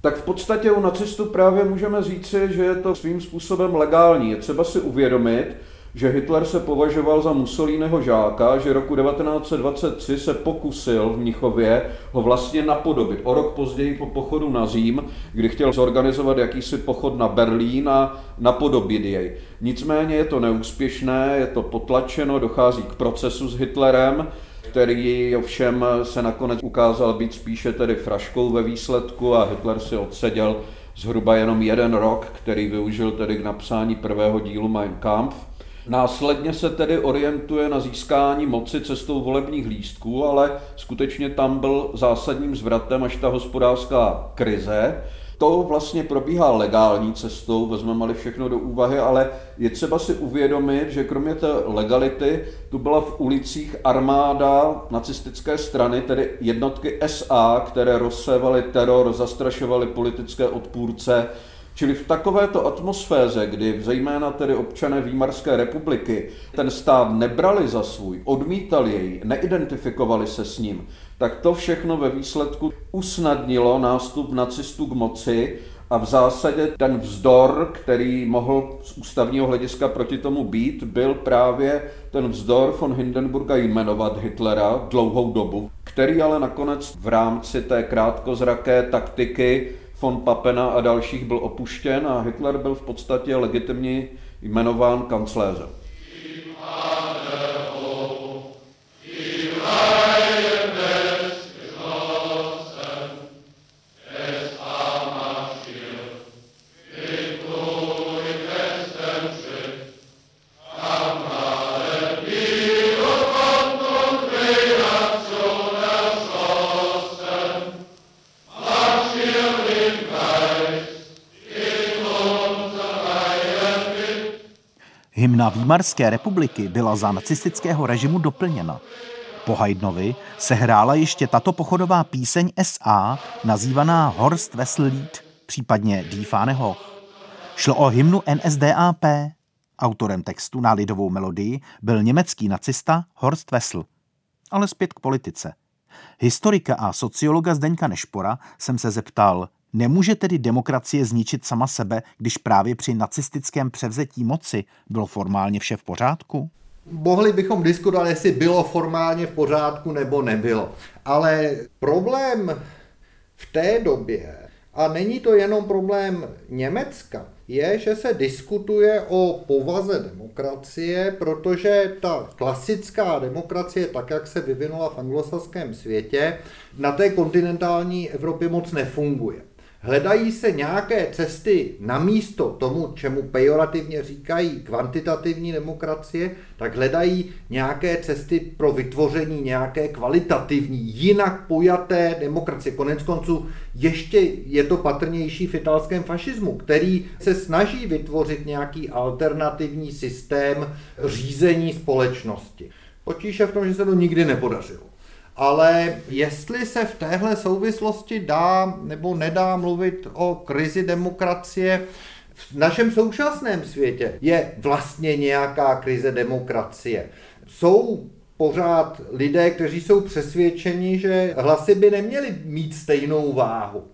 Speaker 4: Tak v podstatě u nacistů právě můžeme říci, že je to svým způsobem legální. Je třeba si uvědomit, že Hitler se považoval za Mussoliniho žáka, že roku 1923 se pokusil v Mnichově ho vlastně napodobit. O rok později po pochodu na Řím, kdy chtěl zorganizovat jakýsi pochod na Berlín a napodobit jej. Nicméně je to neúspěšné, je to potlačeno, dochází k procesu s Hitlerem, který ovšem se nakonec ukázal být spíše tedy fraškou ve výsledku a Hitler si odseděl zhruba jenom jeden rok, který využil tedy k napsání prvého dílu Mein Kampf. Následně se tedy orientuje na získání moci cestou volebních lístků, ale skutečně tam byl zásadním zvratem až ta hospodářská krize. To vlastně probíhá legální cestou, vezmeme-li všechno do úvahy, ale je třeba si uvědomit, že kromě té legality tu byla v ulicích armáda nacistické strany, tedy jednotky SA, které rozsévaly teror, zastrašovaly politické odpůrce, Čili v takovéto atmosféře, kdy zejména tedy občané Výmarské republiky ten stát nebrali za svůj, odmítali jej, neidentifikovali se s ním, tak to všechno ve výsledku usnadnilo nástup nacistů k moci a v zásadě ten vzdor, který mohl z ústavního hlediska proti tomu být, byl právě ten vzdor von Hindenburga jmenovat Hitlera dlouhou dobu, který ale nakonec v rámci té krátkozraké taktiky von Papena a dalších byl opuštěn a Hitler byl v podstatě legitimně jmenován kancléřem.
Speaker 3: Hymna Výmarské republiky byla za nacistického režimu doplněna. Po Haydnovi se hrála ještě tato pochodová píseň SA, nazývaná Horst Wessel Lied, případně Die Hoch. Šlo o hymnu NSDAP. Autorem textu na lidovou melodii byl německý nacista Horst Wessel. Ale zpět k politice. Historika a sociologa Zdeňka Nešpora jsem se zeptal, Nemůže tedy demokracie zničit sama sebe, když právě při nacistickém převzetí moci bylo formálně vše v pořádku?
Speaker 7: Mohli bychom diskutovat, jestli bylo formálně v pořádku nebo nebylo. Ale problém v té době, a není to jenom problém Německa, je, že se diskutuje o povaze demokracie, protože ta klasická demokracie, tak jak se vyvinula v anglosaském světě, na té kontinentální Evropě moc nefunguje. Hledají se nějaké cesty na místo tomu, čemu pejorativně říkají kvantitativní demokracie, tak hledají nějaké cesty pro vytvoření nějaké kvalitativní, jinak pojaté demokracie. Konec konců ještě je to patrnější v italském fašismu, který se snaží vytvořit nějaký alternativní systém řízení společnosti. Potíž je v tom, že se to nikdy nepodařilo. Ale jestli se v téhle souvislosti dá nebo nedá mluvit o krizi demokracie, v našem současném světě je vlastně nějaká krize demokracie. Jsou pořád lidé, kteří jsou přesvědčeni, že hlasy by neměly mít stejnou váhu.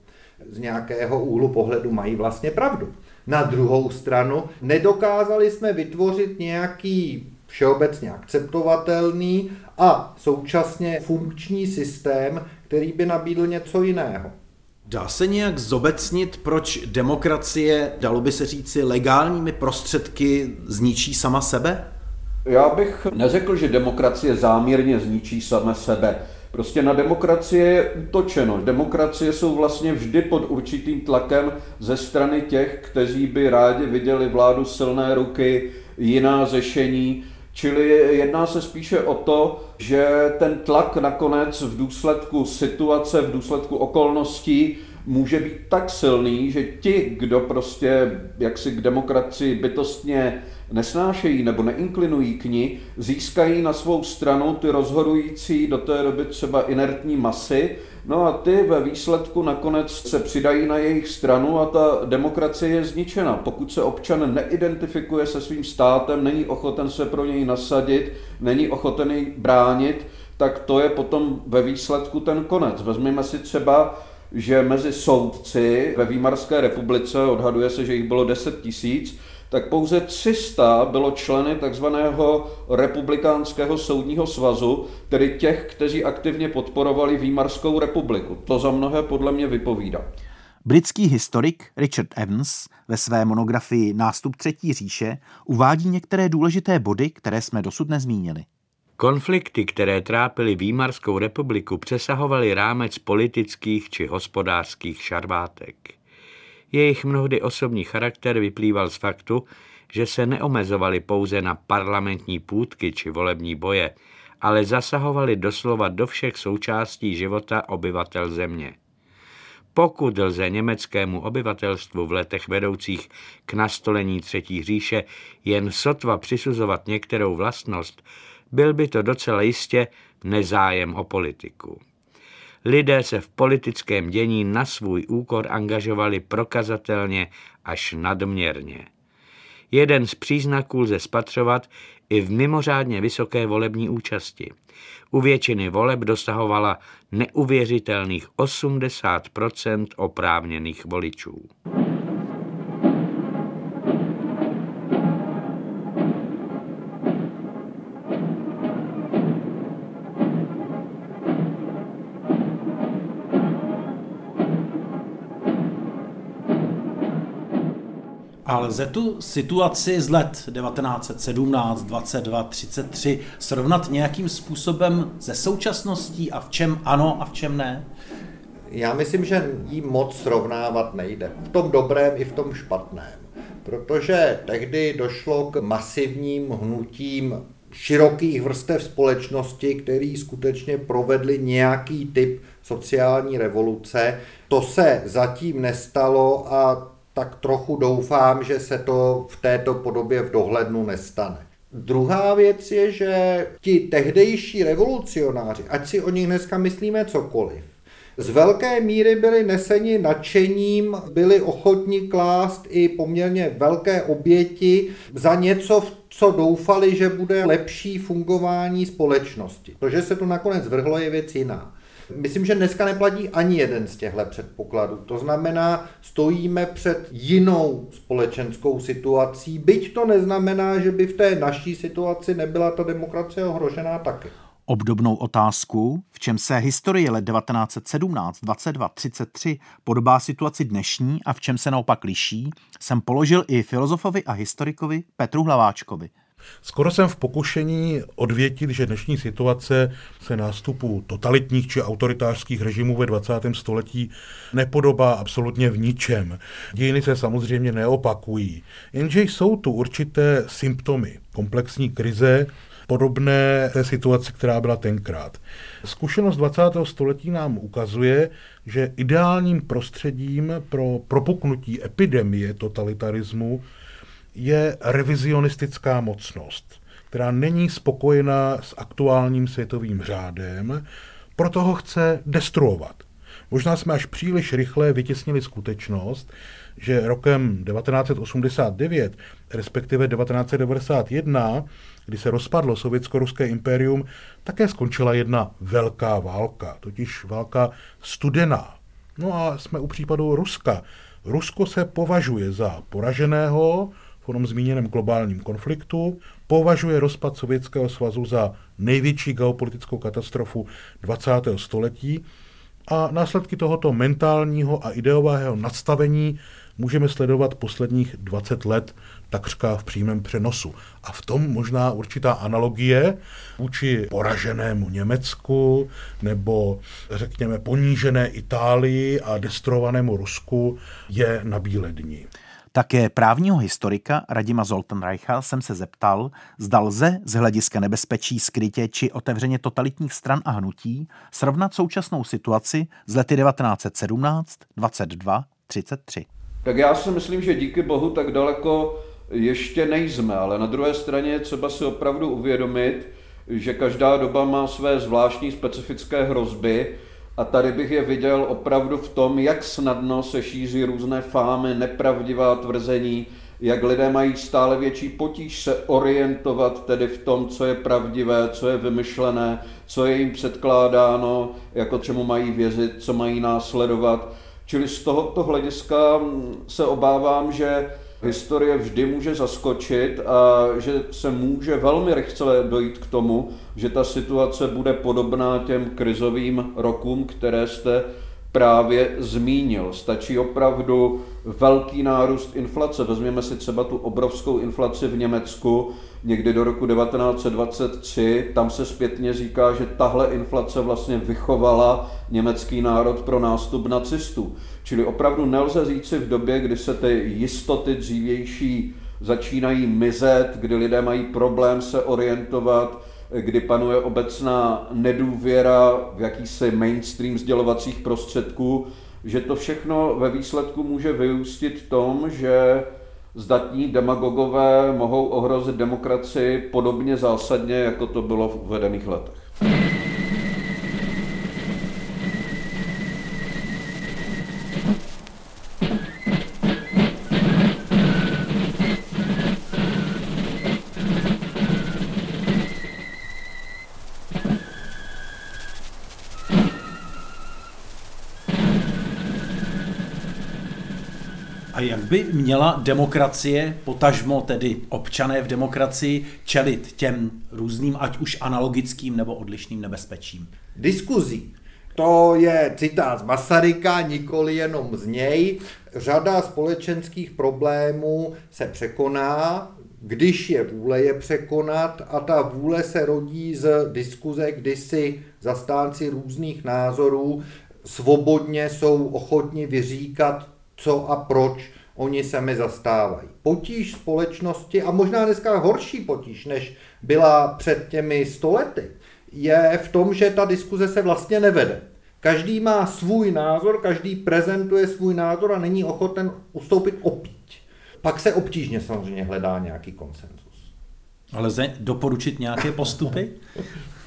Speaker 7: Z nějakého úhlu pohledu mají vlastně pravdu. Na druhou stranu nedokázali jsme vytvořit nějaký všeobecně akceptovatelný a současně funkční systém, který by nabídl něco jiného.
Speaker 9: Dá se nějak zobecnit, proč demokracie, dalo by se říci, legálními prostředky zničí sama sebe?
Speaker 4: Já bych neřekl, že demokracie záměrně zničí sama sebe. Prostě na demokracie je útočeno. Demokracie jsou vlastně vždy pod určitým tlakem ze strany těch, kteří by rádi viděli vládu silné ruky, jiná řešení. Čili jedná se spíše o to, že ten tlak nakonec v důsledku situace, v důsledku okolností může být tak silný, že ti, kdo prostě jaksi k demokracii bytostně nesnášejí nebo neinklinují k ní, získají na svou stranu ty rozhodující do té doby třeba inertní masy, no a ty ve výsledku nakonec se přidají na jejich stranu a ta demokracie je zničena. Pokud se občan neidentifikuje se svým státem, není ochoten se pro něj nasadit, není ochoten jej bránit, tak to je potom ve výsledku ten konec. Vezměme si třeba že mezi soudci ve Výmarské republice, odhaduje se, že jich bylo 10 tisíc, tak pouze 300 bylo členy takzvaného republikánského soudního svazu, tedy těch, kteří aktivně podporovali Výmarskou republiku. To za mnohé podle mě vypovídá.
Speaker 3: Britský historik Richard Evans ve své monografii Nástup třetí říše uvádí některé důležité body, které jsme dosud nezmínili.
Speaker 2: Konflikty, které trápily Výmarskou republiku, přesahovaly rámec politických či hospodářských šarvátek. Jejich mnohdy osobní charakter vyplýval z faktu, že se neomezovali pouze na parlamentní půdky či volební boje, ale zasahovali doslova do všech součástí života obyvatel země. Pokud lze německému obyvatelstvu v letech vedoucích k nastolení Třetí říše jen sotva přisuzovat některou vlastnost, byl by to docela jistě nezájem o politiku. Lidé se v politickém dění na svůj úkor angažovali prokazatelně až nadměrně. Jeden z příznaků lze spatřovat i v mimořádně vysoké volební účasti. U většiny voleb dosahovala neuvěřitelných 80% oprávněných voličů.
Speaker 9: A lze tu situaci z let 1917, 22, 33 srovnat nějakým způsobem se současností a v čem ano a v čem ne?
Speaker 7: Já myslím, že jí moc srovnávat nejde. V tom dobrém i v tom špatném. Protože tehdy došlo k masivním hnutím širokých vrstev společnosti, který skutečně provedli nějaký typ sociální revoluce. To se zatím nestalo a tak trochu doufám, že se to v této podobě v dohlednu nestane. Druhá věc je, že ti tehdejší revolucionáři, ať si o nich dneska myslíme cokoliv, z velké míry byli neseni nadšením, byli ochotni klást i poměrně velké oběti za něco, co doufali, že bude lepší fungování společnosti. To, že se to nakonec vrhlo, je věc jiná. Myslím, že dneska neplatí ani jeden z těchto předpokladů. To znamená, stojíme před jinou společenskou situací, byť to neznamená, že by v té naší situaci nebyla ta demokracie ohrožená taky.
Speaker 3: Obdobnou otázku, v čem se historie let 1917, 22, 33 podobá situaci dnešní a v čem se naopak liší, jsem položil i filozofovi a historikovi Petru Hlaváčkovi.
Speaker 6: Skoro jsem v pokušení odvětit, že dnešní situace se nástupu totalitních či autoritářských režimů ve 20. století nepodobá absolutně v ničem. Dějiny se samozřejmě neopakují, jenže jsou tu určité symptomy komplexní krize, podobné té situaci, která byla tenkrát. Zkušenost 20. století nám ukazuje, že ideálním prostředím pro propuknutí epidemie totalitarismu je revizionistická mocnost, která není spokojena s aktuálním světovým řádem, proto ho chce destruovat. Možná jsme až příliš rychle vytěsnili skutečnost, že rokem 1989, respektive 1991, kdy se rozpadlo sovětsko-ruské impérium, také skončila jedna velká válka, totiž válka studená. No a jsme u případu Ruska. Rusko se považuje za poraženého onom zmíněném globálním konfliktu, považuje rozpad Sovětského svazu za největší geopolitickou katastrofu 20. století a následky tohoto mentálního a ideového nadstavení můžeme sledovat posledních 20 let takřka v přímém přenosu. A v tom možná určitá analogie vůči poraženému Německu nebo řekněme ponížené Itálii a destrovanému Rusku je na bílé dní.
Speaker 3: Také právního historika Radima Zoltenreicha jsem se zeptal, zda lze z hlediska nebezpečí skrytě či otevřeně totalitních stran a hnutí srovnat současnou situaci z lety 1917, 22, 33.
Speaker 4: Tak já si myslím, že díky bohu tak daleko ještě nejsme, ale na druhé straně je třeba si opravdu uvědomit, že každá doba má své zvláštní specifické hrozby a tady bych je viděl opravdu v tom, jak snadno se šíří různé fámy, nepravdivá tvrzení, jak lidé mají stále větší potíž se orientovat tedy v tom, co je pravdivé, co je vymyšlené, co je jim předkládáno, jako čemu mají věřit, co mají následovat. Čili z tohoto hlediska se obávám, že historie vždy může zaskočit a že se může velmi rychle dojít k tomu, že ta situace bude podobná těm krizovým rokům, které jste právě zmínil. Stačí opravdu velký nárůst inflace. Vezměme si třeba tu obrovskou inflaci v Německu někdy do roku 1923. Tam se zpětně říká, že tahle inflace vlastně vychovala německý národ pro nástup nacistů. Čili opravdu nelze říci v době, kdy se ty jistoty dřívější začínají mizet, kdy lidé mají problém se orientovat, kdy panuje obecná nedůvěra v jakýsi mainstream sdělovacích prostředků, že to všechno ve výsledku může vyústit tom, že zdatní demagogové mohou ohrozit demokracii podobně zásadně, jako to bylo v uvedených letech.
Speaker 9: By měla demokracie, potažmo tedy občané v demokracii, čelit těm různým, ať už analogickým nebo odlišným nebezpečím?
Speaker 7: Diskuzí. To je citát z Masaryka, nikoli jenom z něj. Řada společenských problémů se překoná, když je vůle je překonat a ta vůle se rodí z diskuze, kdy si zastánci různých názorů svobodně jsou ochotni vyříkat co a proč oni se mi zastávají. Potíž společnosti, a možná dneska horší potíž, než byla před těmi stolety, je v tom, že ta diskuze se vlastně nevede. Každý má svůj názor, každý prezentuje svůj názor a není ochoten ustoupit opít. Pak se obtížně samozřejmě hledá nějaký konsenzus.
Speaker 9: Ale lze doporučit nějaké postupy? <laughs>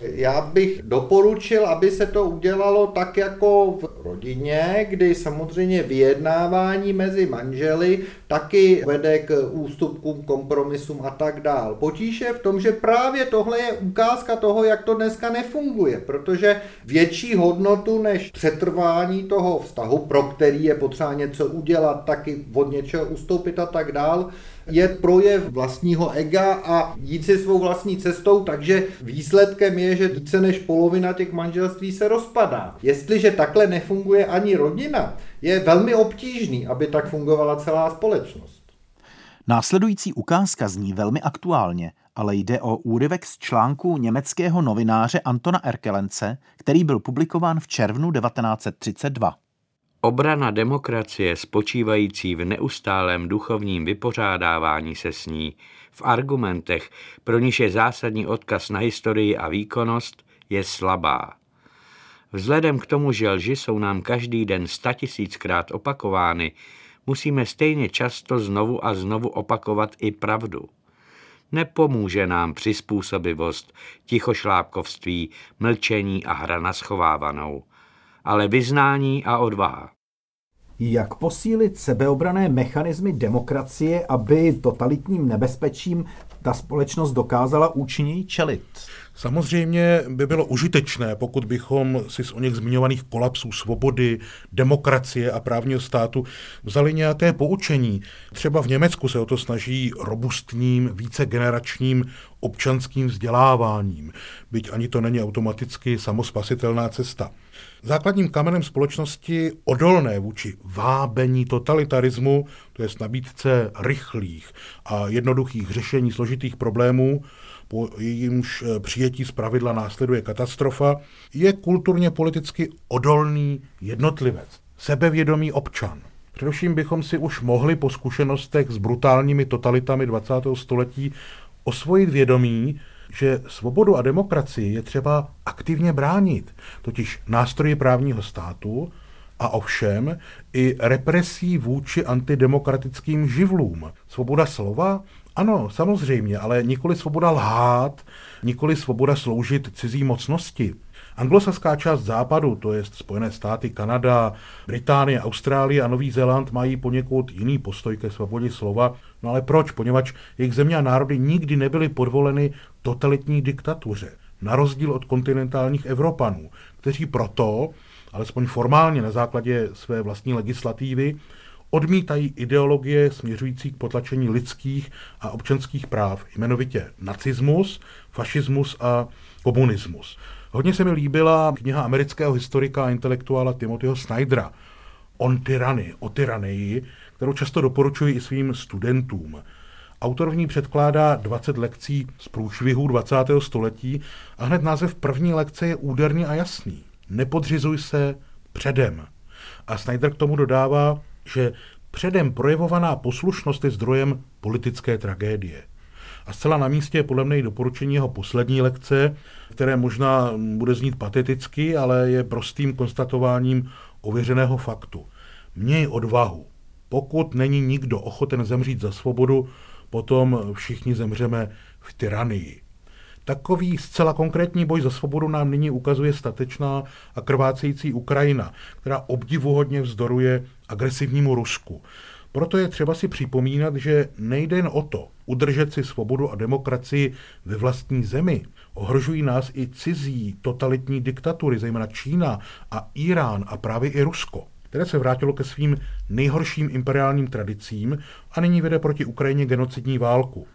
Speaker 7: Já bych doporučil, aby se to udělalo tak jako v rodině, kdy samozřejmě vyjednávání mezi manželi taky vede k ústupkům, kompromisům a tak dál. Potíž je v tom, že právě tohle je ukázka toho, jak to dneska nefunguje, protože větší hodnotu než přetrvání toho vztahu, pro který je potřeba něco udělat, taky od něčeho ustoupit a tak dál, je projev vlastního ega a jít si svou vlastní cestou, takže výsledkem je, že více než polovina těch manželství se rozpadá. Jestliže takhle nefunguje ani rodina, je velmi obtížný, aby tak fungovala celá společnost.
Speaker 3: Následující ukázka zní velmi aktuálně, ale jde o úryvek z článku německého novináře Antona Erkelence, který byl publikován v červnu 1932.
Speaker 2: Obrana demokracie spočívající v neustálém duchovním vypořádávání se s ní, v argumentech, pro níž je zásadní odkaz na historii a výkonnost, je slabá. Vzhledem k tomu, že lži jsou nám každý den statisíckrát opakovány, musíme stejně často znovu a znovu opakovat i pravdu. Nepomůže nám přizpůsobivost, tichošlápkovství, mlčení a hra na schovávanou, ale vyznání a odvaha.
Speaker 3: Jak posílit sebeobrané mechanismy demokracie, aby totalitním nebezpečím ta společnost dokázala účinněji čelit?
Speaker 6: Samozřejmě by bylo užitečné, pokud bychom si z o něch zmiňovaných kolapsů svobody, demokracie a právního státu vzali nějaké poučení. Třeba v Německu se o to snaží robustním, vícegeneračním občanským vzděláváním, byť ani to není automaticky samospasitelná cesta. Základním kamenem společnosti odolné vůči vábení totalitarismu, to je nabídce rychlých a jednoduchých řešení složitých problémů, po jejímž eh, přijetí z pravidla následuje katastrofa, je kulturně politicky odolný jednotlivec, sebevědomý občan. Především bychom si už mohli po zkušenostech s brutálními totalitami 20. století osvojit vědomí, že svobodu a demokracii je třeba aktivně bránit, totiž nástroje právního státu a ovšem i represí vůči antidemokratickým živlům. Svoboda slova ano, samozřejmě, ale nikoli svoboda lhát, nikoli svoboda sloužit cizí mocnosti. Anglosaská část západu, to je Spojené státy, Kanada, Británie, Austrálie a Nový Zéland mají poněkud jiný postoj ke svobodě slova. No ale proč? Poněvadž jejich země a národy nikdy nebyly podvoleny totalitní diktatuře. Na rozdíl od kontinentálních Evropanů, kteří proto, alespoň formálně na základě své vlastní legislativy, odmítají ideologie směřující k potlačení lidských a občanských práv, jmenovitě nacismus, fašismus a komunismus. Hodně se mi líbila kniha amerického historika a intelektuála Timothyho Snydera On tyrany, o tyranii, kterou často doporučuji i svým studentům. Autor v ní předkládá 20 lekcí z průšvihu 20. století a hned název první lekce je úderný a jasný. Nepodřizuj se předem. A Snyder k tomu dodává, že předem projevovaná poslušnost je zdrojem politické tragédie. A zcela na místě je podle mě doporučení jeho poslední lekce, které možná bude znít pateticky, ale je prostým konstatováním ověřeného faktu. Měj odvahu. Pokud není nikdo ochoten zemřít za svobodu, potom všichni zemřeme v tyranii. Takový zcela konkrétní boj za svobodu nám nyní ukazuje statečná a krvácející Ukrajina, která obdivuhodně vzdoruje agresivnímu Rusku. Proto je třeba si připomínat, že nejde jen o to udržet si svobodu a demokracii ve vlastní zemi. Ohrožují nás i cizí totalitní diktatury, zejména Čína a Irán a právě i Rusko které se vrátilo ke svým nejhorším imperiálním tradicím a nyní vede proti Ukrajině genocidní válku.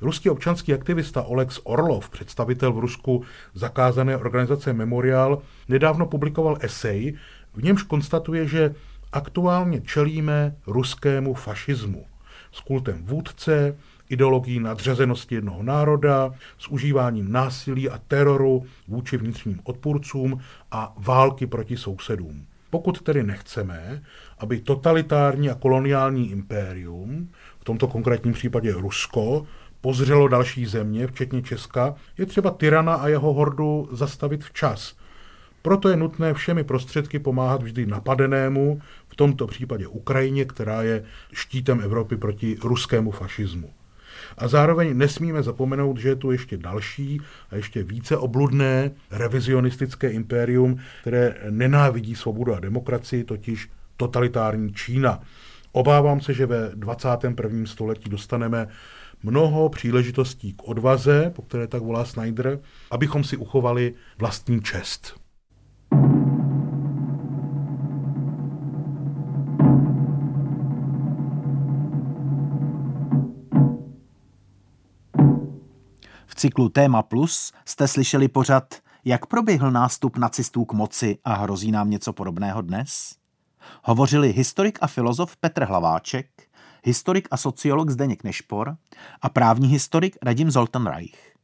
Speaker 6: Ruský občanský aktivista Olex Orlov, představitel v Rusku zakázané organizace Memorial, nedávno publikoval esej, v němž konstatuje, že aktuálně čelíme ruskému fašismu s kultem vůdce, ideologií nadřazenosti jednoho národa, s užíváním násilí a teroru vůči vnitřním odpůrcům a války proti sousedům. Pokud tedy nechceme, aby totalitární a koloniální impérium, v tomto konkrétním případě Rusko, pozřelo další země, včetně Česka, je třeba tyrana a jeho hordu zastavit včas. Proto je nutné všemi prostředky pomáhat vždy napadenému, v tomto případě Ukrajině, která je štítem Evropy proti ruskému fašismu. A zároveň nesmíme zapomenout, že je tu ještě další a ještě více obludné revizionistické impérium, které nenávidí svobodu a demokracii, totiž totalitární Čína. Obávám se, že ve 21. století dostaneme mnoho příležitostí k odvaze, po které tak volá Snyder, abychom si uchovali vlastní čest.
Speaker 3: Cyklu Téma Plus jste slyšeli pořad, jak proběhl nástup nacistů k moci a hrozí nám něco podobného dnes? Hovořili historik a filozof Petr Hlaváček, historik a sociolog Zdeněk Nešpor a právní historik Radim Zoltan Reich.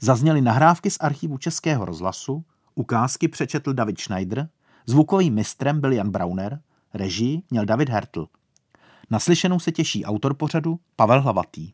Speaker 3: Zazněly nahrávky z archivu Českého rozhlasu, ukázky přečetl David Schneider, zvukovým mistrem byl Jan Brauner, režii měl David Hertl. Naslyšenou se těší autor pořadu Pavel Hlavatý.